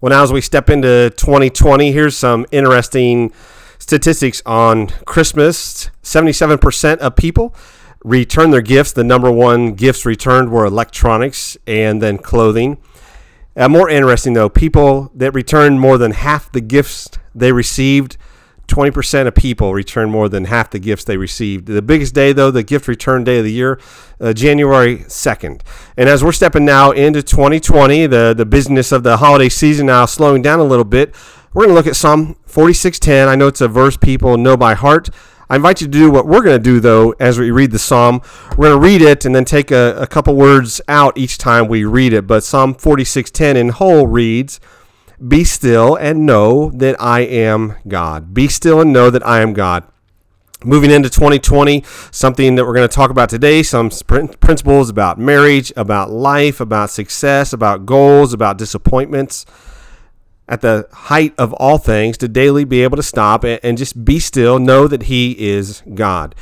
Well, now as we step into 2020, here's some interesting statistics on Christmas. 77% of people returned their gifts. The number one gifts returned were electronics and then clothing. Uh, more interesting though, people that returned more than half the gifts they received 20% of people return more than half the gifts they received. The biggest day, though, the gift return day of the year, uh, January 2nd. And as we're stepping now into 2020, the, the business of the holiday season now slowing down a little bit, we're going to look at Psalm 46:10. I know it's a verse people know by heart. I invite you to do what we're going to do, though, as we read the psalm. We're going to read it and then take a, a couple words out each time we read it. But Psalm 46:10 in whole reads, be still and know that I am God. Be still and know that I am God. Moving into 2020, something that we're going to talk about today, some principles about marriage, about life, about success, about goals, about disappointments. At the height of all things, to daily be able to stop and just be still, know that He is God.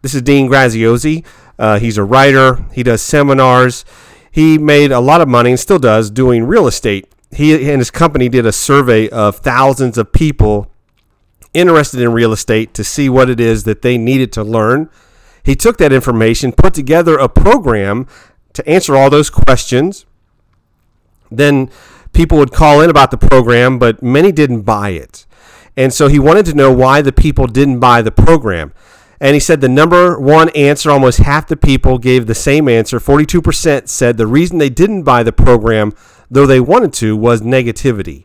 This is Dean Graziosi. Uh, he's a writer, he does seminars. He made a lot of money and still does doing real estate he and his company did a survey of thousands of people interested in real estate to see what it is that they needed to learn. He took that information, put together a program to answer all those questions. Then people would call in about the program, but many didn't buy it. And so he wanted to know why the people didn't buy the program. And he said the number one answer, almost half the people gave the same answer. 42% said the reason they didn't buy the program though they wanted to, was negativity.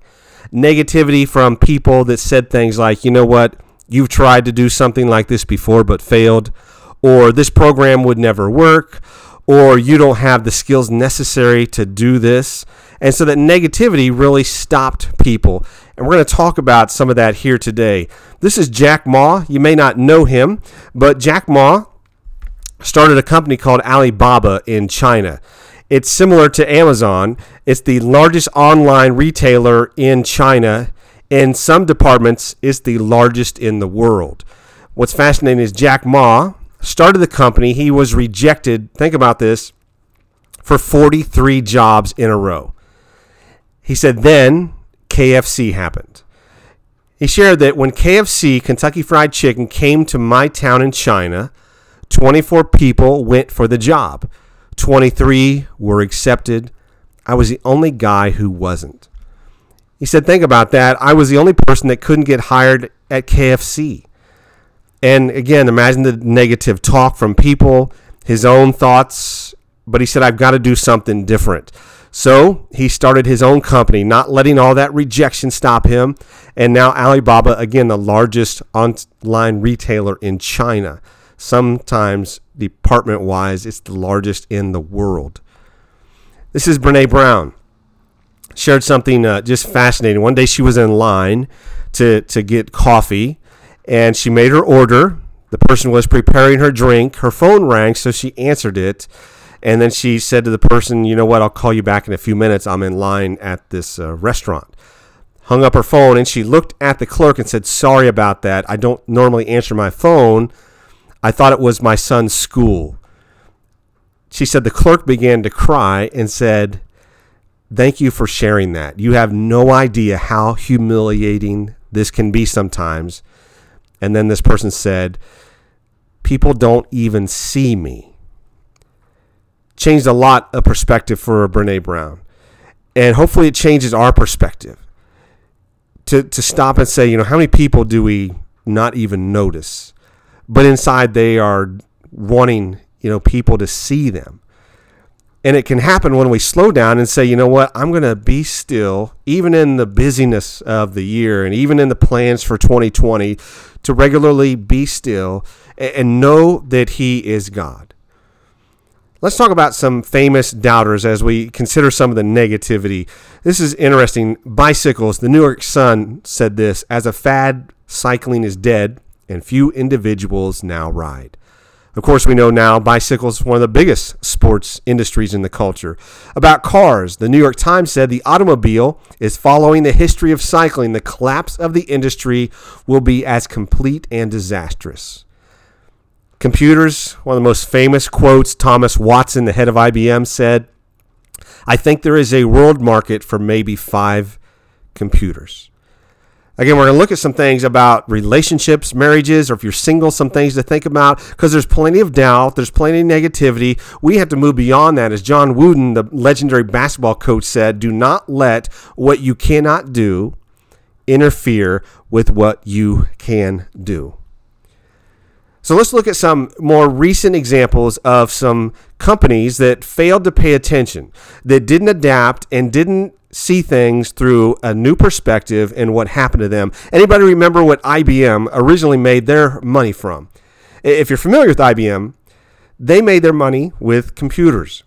Negativity from people that said things like, you know what, you've tried to do something like this before but failed, or this program would never work, or you don't have the skills necessary to do this. And so that negativity really stopped people. And we're going to talk about some of that here today. This is Jack Ma. You may not know him, but Jack Ma started a company called Alibaba in China. It's similar to Amazon. It's the largest online retailer in China. In some departments, it's the largest in the world. What's fascinating is Jack Ma started the company. He was rejected, think about this, for 43 jobs in a row. He said, then KFC happened. He shared that when KFC, Kentucky Fried Chicken, came to my town in China, 24 people went for the job. 23 were accepted. I was the only guy who wasn't. He said, Think about that. I was the only person that couldn't get hired at KFC. And again, imagine the negative talk from people, his own thoughts. But he said, I've got to do something different. So he started his own company, not letting all that rejection stop him. And now Alibaba, again, the largest online retailer in China. Sometimes department wise, it's the largest in the world. This is Brene Brown. Shared something uh, just fascinating. One day she was in line to, to get coffee and she made her order. The person was preparing her drink. Her phone rang, so she answered it. And then she said to the person, You know what? I'll call you back in a few minutes. I'm in line at this uh, restaurant. Hung up her phone and she looked at the clerk and said, Sorry about that. I don't normally answer my phone I thought it was my son's school. She said the clerk began to cry and said, Thank you for sharing that. You have no idea how humiliating this can be sometimes. And then this person said, People don't even see me. Changed a lot of perspective for Brene Brown. And hopefully it changes our perspective to, to stop and say, you know, how many people do we not even notice? But inside they are wanting you know people to see them. And it can happen when we slow down and say you know what? I'm going to be still even in the busyness of the year and even in the plans for 2020 to regularly be still and know that he is god. Let's talk about some famous doubters as we consider some of the negativity. This is interesting. Bicycles the new york sun said this as a fad cycling is dead and few individuals now ride. Of course, we know now bicycles one of the biggest sports industries in the culture. About cars, the New York Times said the automobile is following the history of cycling. The collapse of the industry will be as complete and disastrous. Computers, one of the most famous quotes, Thomas Watson, the head of IBM, said, I think there is a world market for maybe five computers. Again, we're going to look at some things about relationships, marriages, or if you're single, some things to think about because there's plenty of doubt, there's plenty of negativity. We have to move beyond that. As John Wooden, the legendary basketball coach, said, do not let what you cannot do interfere with what you can do. So let's look at some more recent examples of some companies that failed to pay attention, that didn't adapt and didn't see things through a new perspective and what happened to them. Anybody remember what IBM originally made their money from? If you're familiar with IBM, they made their money with computers.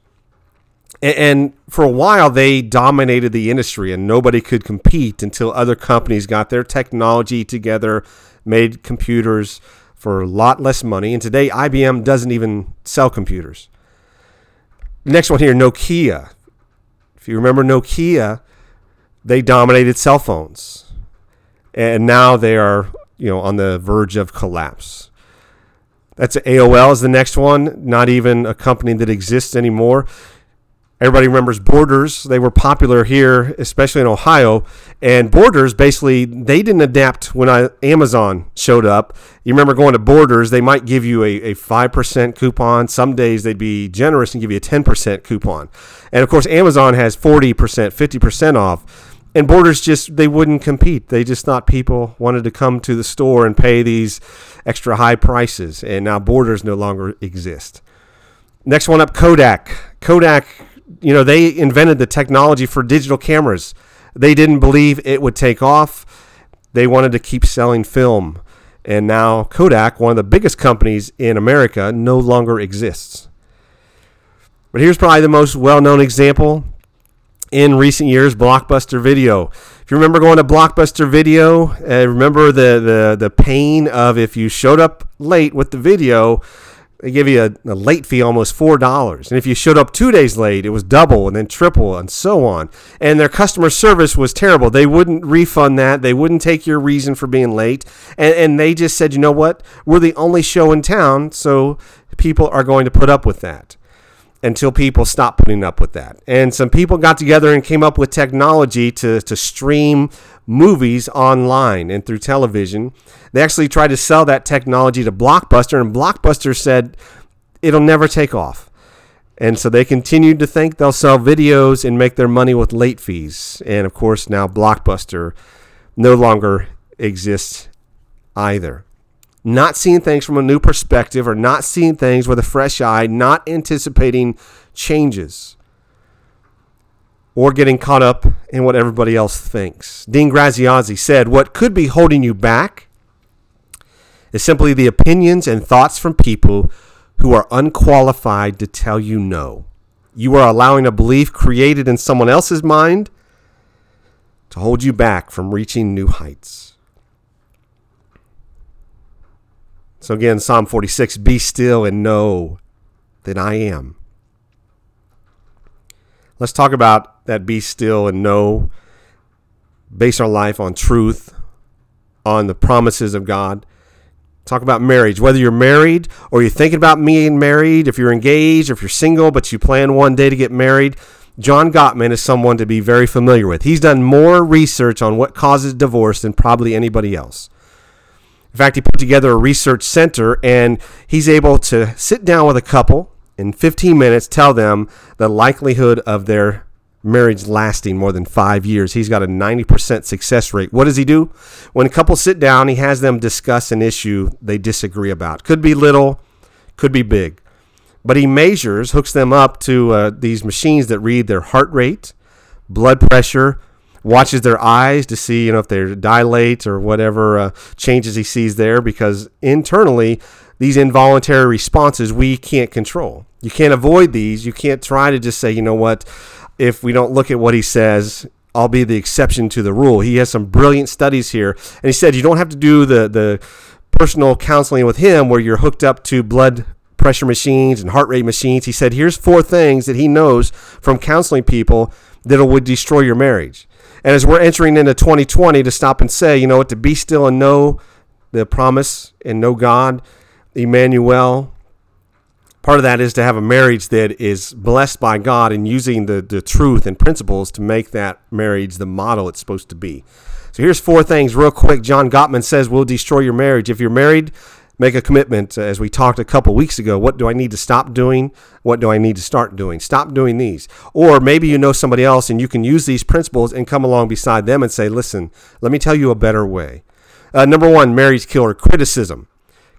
And for a while, they dominated the industry and nobody could compete until other companies got their technology together, made computers for a lot less money. And today, IBM doesn't even sell computers. Next one here Nokia. If you remember Nokia, they dominated cell phones. And now they are, you know, on the verge of collapse. That's AOL is the next one, not even a company that exists anymore. Everybody remembers Borders. They were popular here, especially in Ohio. And Borders, basically, they didn't adapt when I, Amazon showed up. You remember going to Borders, they might give you a, a 5% coupon. Some days they'd be generous and give you a 10% coupon. And of course, Amazon has 40%, 50% off. And Borders just, they wouldn't compete. They just thought people wanted to come to the store and pay these extra high prices. And now Borders no longer exist. Next one up, Kodak. Kodak you know, they invented the technology for digital cameras. They didn't believe it would take off. They wanted to keep selling film. And now Kodak, one of the biggest companies in America, no longer exists. But here's probably the most well known example in recent years Blockbuster Video. If you remember going to Blockbuster Video, uh, remember the, the, the pain of if you showed up late with the video, they give you a, a, late fee almost four dollars. And if you showed up two days late it was double and then triple and so on. And their customer service was terrible. They wouldn't refund that. They wouldn't take your reason for being late. And, and they just said you know what? We're the only show in town so people are going to put up with that until people stop putting up with that. And some people got together and came up with technology to, to stream movies online and through television. They actually tried to sell that technology to Blockbuster, and Blockbuster said it'll never take off. And so they continued to think they'll sell videos and make their money with late fees. And of course, now Blockbuster no longer exists either. Not seeing things from a new perspective or not seeing things with a fresh eye, not anticipating changes or getting caught up in what everybody else thinks. Dean Graziosi said, What could be holding you back is simply the opinions and thoughts from people who are unqualified to tell you no. You are allowing a belief created in someone else's mind to hold you back from reaching new heights. So again, Psalm 46 Be still and know that I am. Let's talk about that be still and know, base our life on truth, on the promises of God. Talk about marriage, whether you're married or you're thinking about being married, if you're engaged, or if you're single, but you plan one day to get married. John Gottman is someone to be very familiar with. He's done more research on what causes divorce than probably anybody else. In fact, he put together a research center and he's able to sit down with a couple in 15 minutes tell them the likelihood of their marriage lasting more than five years. He's got a 90% success rate. What does he do? When couples sit down, he has them discuss an issue they disagree about. Could be little, could be big. But he measures, hooks them up to uh, these machines that read their heart rate, blood pressure, watches their eyes to see you know if they dilate or whatever uh, changes he sees there because internally these involuntary responses we can't control. You can't avoid these. You can't try to just say, you know what, if we don't look at what he says, I'll be the exception to the rule. He has some brilliant studies here. And he said you don't have to do the, the personal counseling with him where you're hooked up to blood pressure machines and heart rate machines. He said, here's four things that he knows from counseling people that would destroy your marriage. And as we're entering into 2020, to stop and say, you know what, to be still and know the promise and know God Emmanuel, Part of that is to have a marriage that is blessed by God and using the, the truth and principles to make that marriage the model it's supposed to be. So here's four things real quick. John Gottman says we'll destroy your marriage. If you're married, make a commitment. As we talked a couple weeks ago, what do I need to stop doing? What do I need to start doing? Stop doing these. Or maybe you know somebody else and you can use these principles and come along beside them and say, listen, let me tell you a better way. Uh, number one, marriage killer criticism.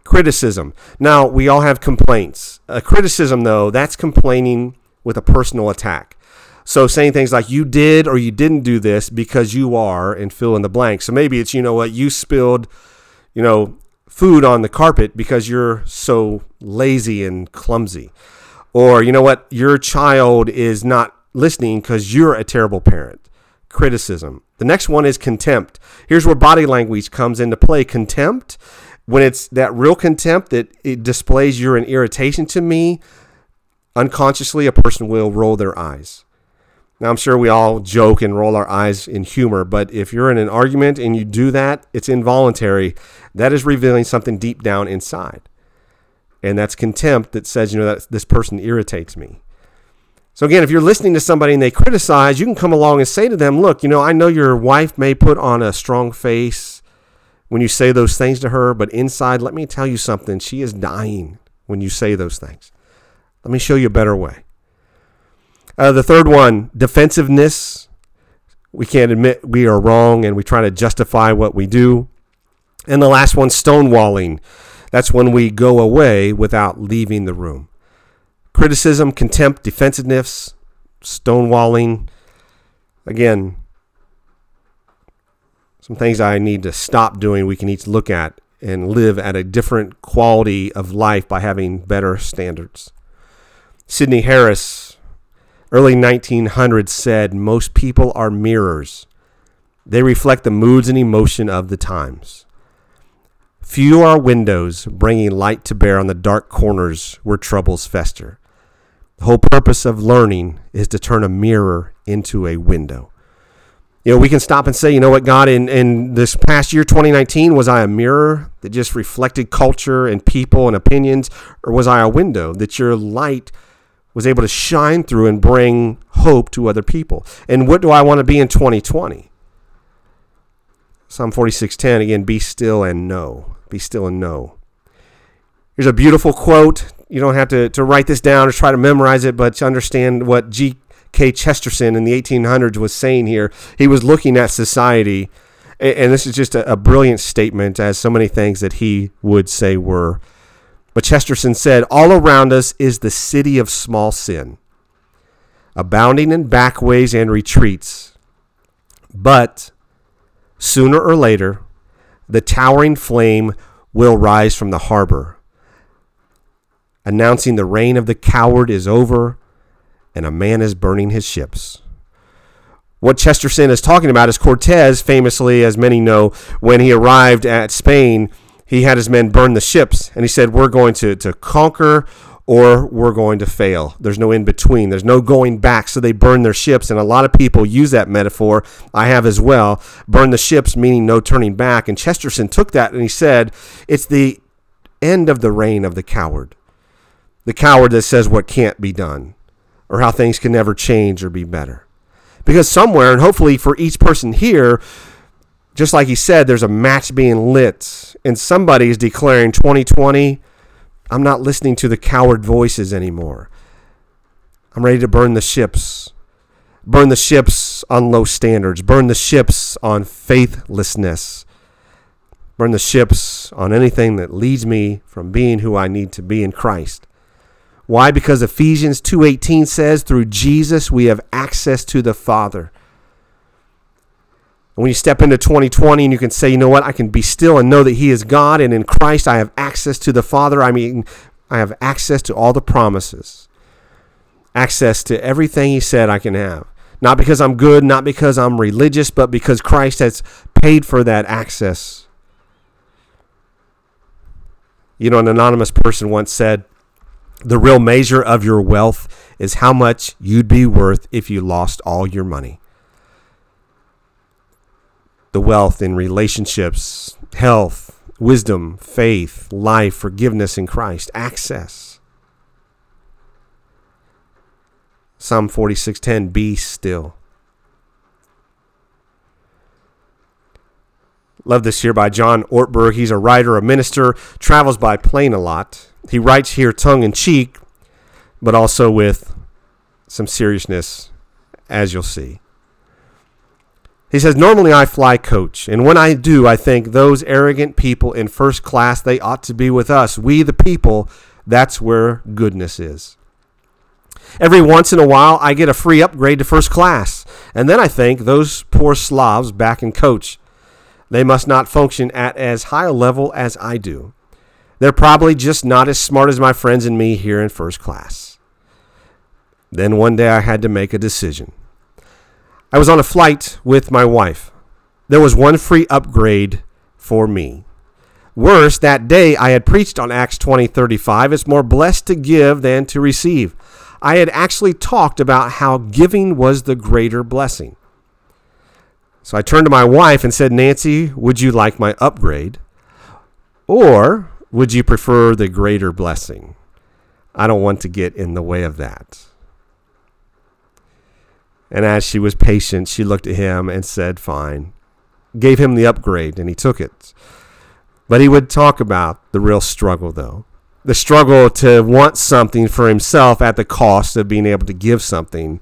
Criticism. Now, we all have complaints. A criticism, though, that's complaining with a personal attack. So saying things like you did or you didn't do this because you are and fill in the blank. So maybe it's, you know what, you spilled, you know, food on the carpet because you're so lazy and clumsy. Or, you know what, your child is not listening because you're a terrible parent. Criticism. The next one is contempt. Here's where body language comes into play. Contempt, when it's that real contempt that it displays you're an irritation to me, unconsciously a person will roll their eyes. Now, I'm sure we all joke and roll our eyes in humor, but if you're in an argument and you do that, it's involuntary. That is revealing something deep down inside. And that's contempt that says, you know, that this person irritates me. So, again, if you're listening to somebody and they criticize, you can come along and say to them, look, you know, I know your wife may put on a strong face when you say those things to her, but inside, let me tell you something. She is dying when you say those things. Let me show you a better way. Uh, the third one, defensiveness. We can't admit we are wrong and we try to justify what we do. And the last one, stonewalling. That's when we go away without leaving the room. Criticism, contempt, defensiveness, stonewalling. Again, some things I need to stop doing, we can each look at and live at a different quality of life by having better standards. Sydney Harris, early 1900s said most people are mirrors. They reflect the moods and emotion of the times. Few are windows bringing light to bear on the dark corners where troubles fester. The whole purpose of learning is to turn a mirror into a window. You know, we can stop and say, you know what, God, in, in this past year, 2019, was I a mirror that just reflected culture and people and opinions? Or was I a window that your light was able to shine through and bring hope to other people. And what do I want to be in 2020? Psalm 46:10 again, be still and know. Be still and know. Here's a beautiful quote. You don't have to, to write this down or try to memorize it, but to understand what G.K. Chesterton in the 1800s was saying here. He was looking at society, and this is just a, a brilliant statement, as so many things that he would say were but Chesterton said, All around us is the city of small sin, abounding in backways and retreats. But sooner or later, the towering flame will rise from the harbor, announcing the reign of the coward is over and a man is burning his ships. What Chesterton is talking about is Cortez, famously, as many know, when he arrived at Spain he had his men burn the ships, and he said, We're going to, to conquer or we're going to fail. There's no in between. There's no going back. So they burn their ships. And a lot of people use that metaphor. I have as well. Burn the ships, meaning no turning back. And Chesterton took that and he said, It's the end of the reign of the coward. The coward that says what can't be done or how things can never change or be better. Because somewhere, and hopefully for each person here, just like he said, there's a match being lit, and somebody is declaring 2020, I'm not listening to the coward voices anymore. I'm ready to burn the ships. Burn the ships on low standards. Burn the ships on faithlessness. Burn the ships on anything that leads me from being who I need to be in Christ. Why? Because Ephesians 2:18 says through Jesus we have access to the Father. When you step into 2020 and you can say, you know what, I can be still and know that He is God, and in Christ I have access to the Father. I mean, I have access to all the promises, access to everything He said I can have. Not because I'm good, not because I'm religious, but because Christ has paid for that access. You know, an anonymous person once said, the real measure of your wealth is how much you'd be worth if you lost all your money. The wealth in relationships, health, wisdom, faith, life, forgiveness in Christ, access. Psalm 46:10 Be still Love this here by John Ortberg. He's a writer, a minister, travels by plane a lot. He writes here tongue in cheek, but also with some seriousness, as you'll see. He says, Normally I fly coach, and when I do, I think those arrogant people in first class, they ought to be with us. We, the people, that's where goodness is. Every once in a while, I get a free upgrade to first class, and then I think those poor slobs back in coach they must not function at as high a level as I do. They're probably just not as smart as my friends and me here in first class. Then one day I had to make a decision. I was on a flight with my wife. There was one free upgrade for me. Worse, that day I had preached on Acts 20:35, it's more blessed to give than to receive. I had actually talked about how giving was the greater blessing. So I turned to my wife and said, Nancy, would you like my upgrade? Or would you prefer the greater blessing? I don't want to get in the way of that. And as she was patient, she looked at him and said, Fine. Gave him the upgrade, and he took it. But he would talk about the real struggle, though. The struggle to want something for himself at the cost of being able to give something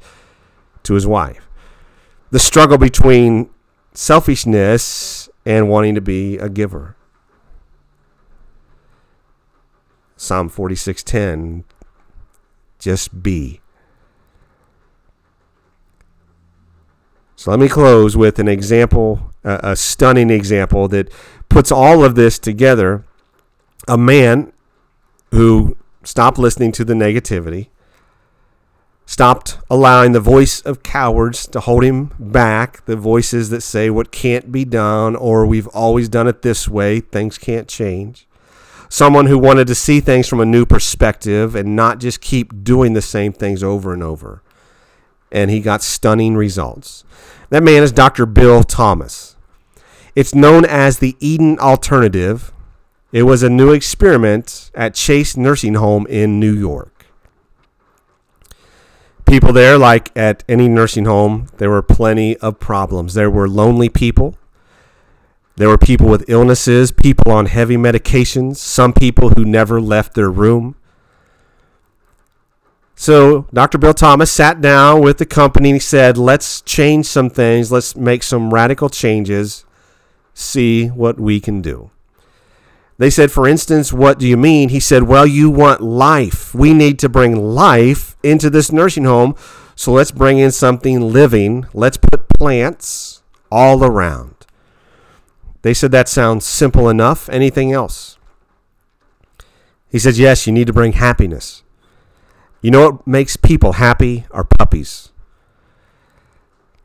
to his wife the struggle between selfishness and wanting to be a giver. Psalm 46:10 just be. So let me close with an example, a, a stunning example that puts all of this together. A man who stopped listening to the negativity, stopped allowing the voice of cowards to hold him back, the voices that say what can't be done or we've always done it this way, things can't change. Someone who wanted to see things from a new perspective and not just keep doing the same things over and over. And he got stunning results. That man is Dr. Bill Thomas. It's known as the Eden Alternative. It was a new experiment at Chase Nursing Home in New York people there, like at any nursing home, there were plenty of problems. There were lonely people. There were people with illnesses, people on heavy medications, some people who never left their room. So Dr. Bill Thomas sat down with the company and he said, Let's change some things. Let's make some radical changes, see what we can do. They said, for instance, what do you mean? He said, well, you want life. We need to bring life into this nursing home. So let's bring in something living. Let's put plants all around. They said, that sounds simple enough. Anything else? He says, yes, you need to bring happiness. You know what makes people happy are puppies.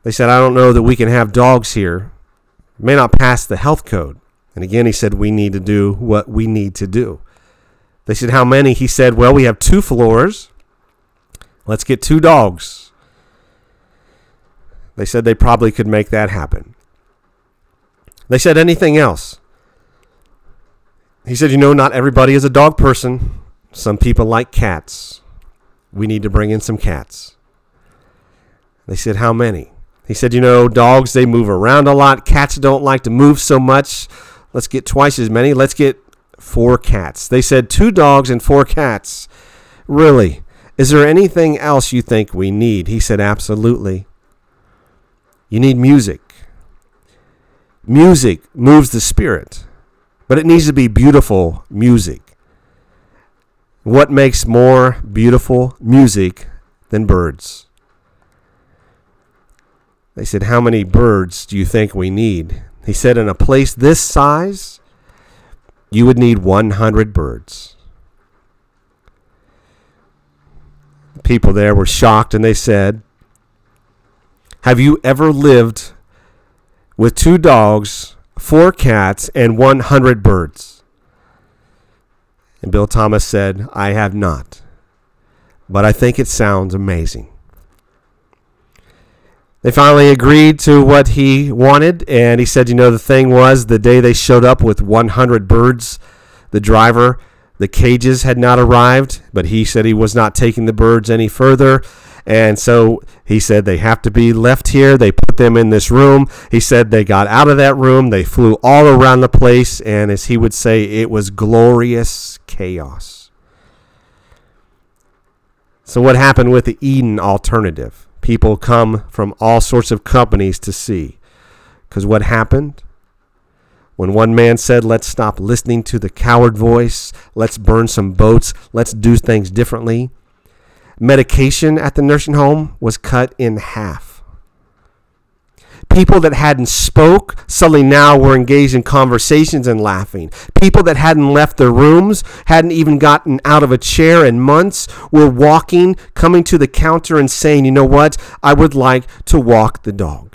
They said, I don't know that we can have dogs here. May not pass the health code. And again, he said, We need to do what we need to do. They said, How many? He said, Well, we have two floors. Let's get two dogs. They said they probably could make that happen. They said, Anything else? He said, You know, not everybody is a dog person. Some people like cats. We need to bring in some cats. They said, How many? He said, You know, dogs, they move around a lot. Cats don't like to move so much. Let's get twice as many. Let's get four cats. They said two dogs and four cats. Really? Is there anything else you think we need? He said, Absolutely. You need music. Music moves the spirit, but it needs to be beautiful music. What makes more beautiful music than birds? They said, How many birds do you think we need? He said, in a place this size, you would need 100 birds. People there were shocked and they said, Have you ever lived with two dogs, four cats, and 100 birds? And Bill Thomas said, I have not. But I think it sounds amazing. They finally agreed to what he wanted, and he said, You know, the thing was the day they showed up with 100 birds, the driver, the cages had not arrived, but he said he was not taking the birds any further. And so he said they have to be left here. They put them in this room. He said they got out of that room. They flew all around the place. And as he would say, it was glorious chaos. So, what happened with the Eden alternative? People come from all sorts of companies to see. Because what happened? When one man said, Let's stop listening to the coward voice, let's burn some boats, let's do things differently, medication at the nursing home was cut in half. People that hadn't spoke suddenly now were engaged in conversations and laughing. People that hadn't left their rooms, hadn't even gotten out of a chair in months, were walking, coming to the counter and saying, "You know what? I would like to walk the dog."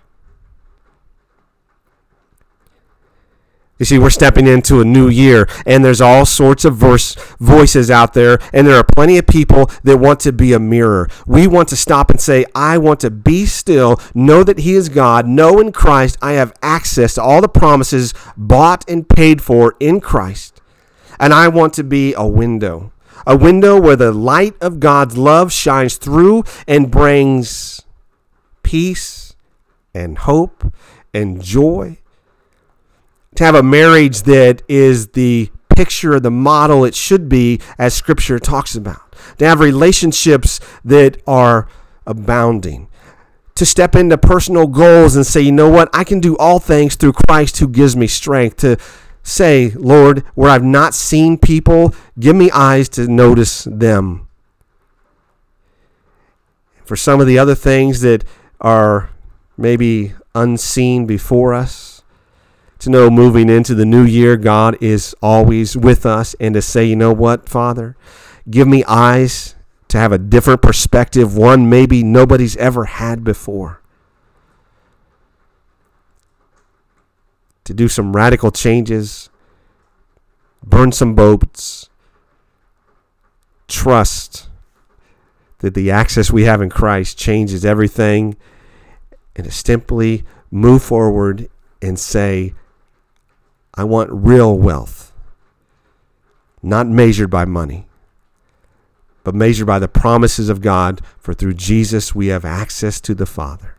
You see, we're stepping into a new year, and there's all sorts of verse, voices out there, and there are plenty of people that want to be a mirror. We want to stop and say, I want to be still, know that He is God, know in Christ I have access to all the promises bought and paid for in Christ, and I want to be a window. A window where the light of God's love shines through and brings peace and hope and joy to have a marriage that is the picture, the model it should be, as Scripture talks about. To have relationships that are abounding. To step into personal goals and say, you know what, I can do all things through Christ who gives me strength. To say, Lord, where I've not seen people, give me eyes to notice them. For some of the other things that are maybe unseen before us, to know moving into the new year, God is always with us, and to say, you know what, Father, give me eyes to have a different perspective, one maybe nobody's ever had before. To do some radical changes, burn some boats, trust that the access we have in Christ changes everything, and to simply move forward and say, I want real wealth, not measured by money, but measured by the promises of God, for through Jesus we have access to the Father.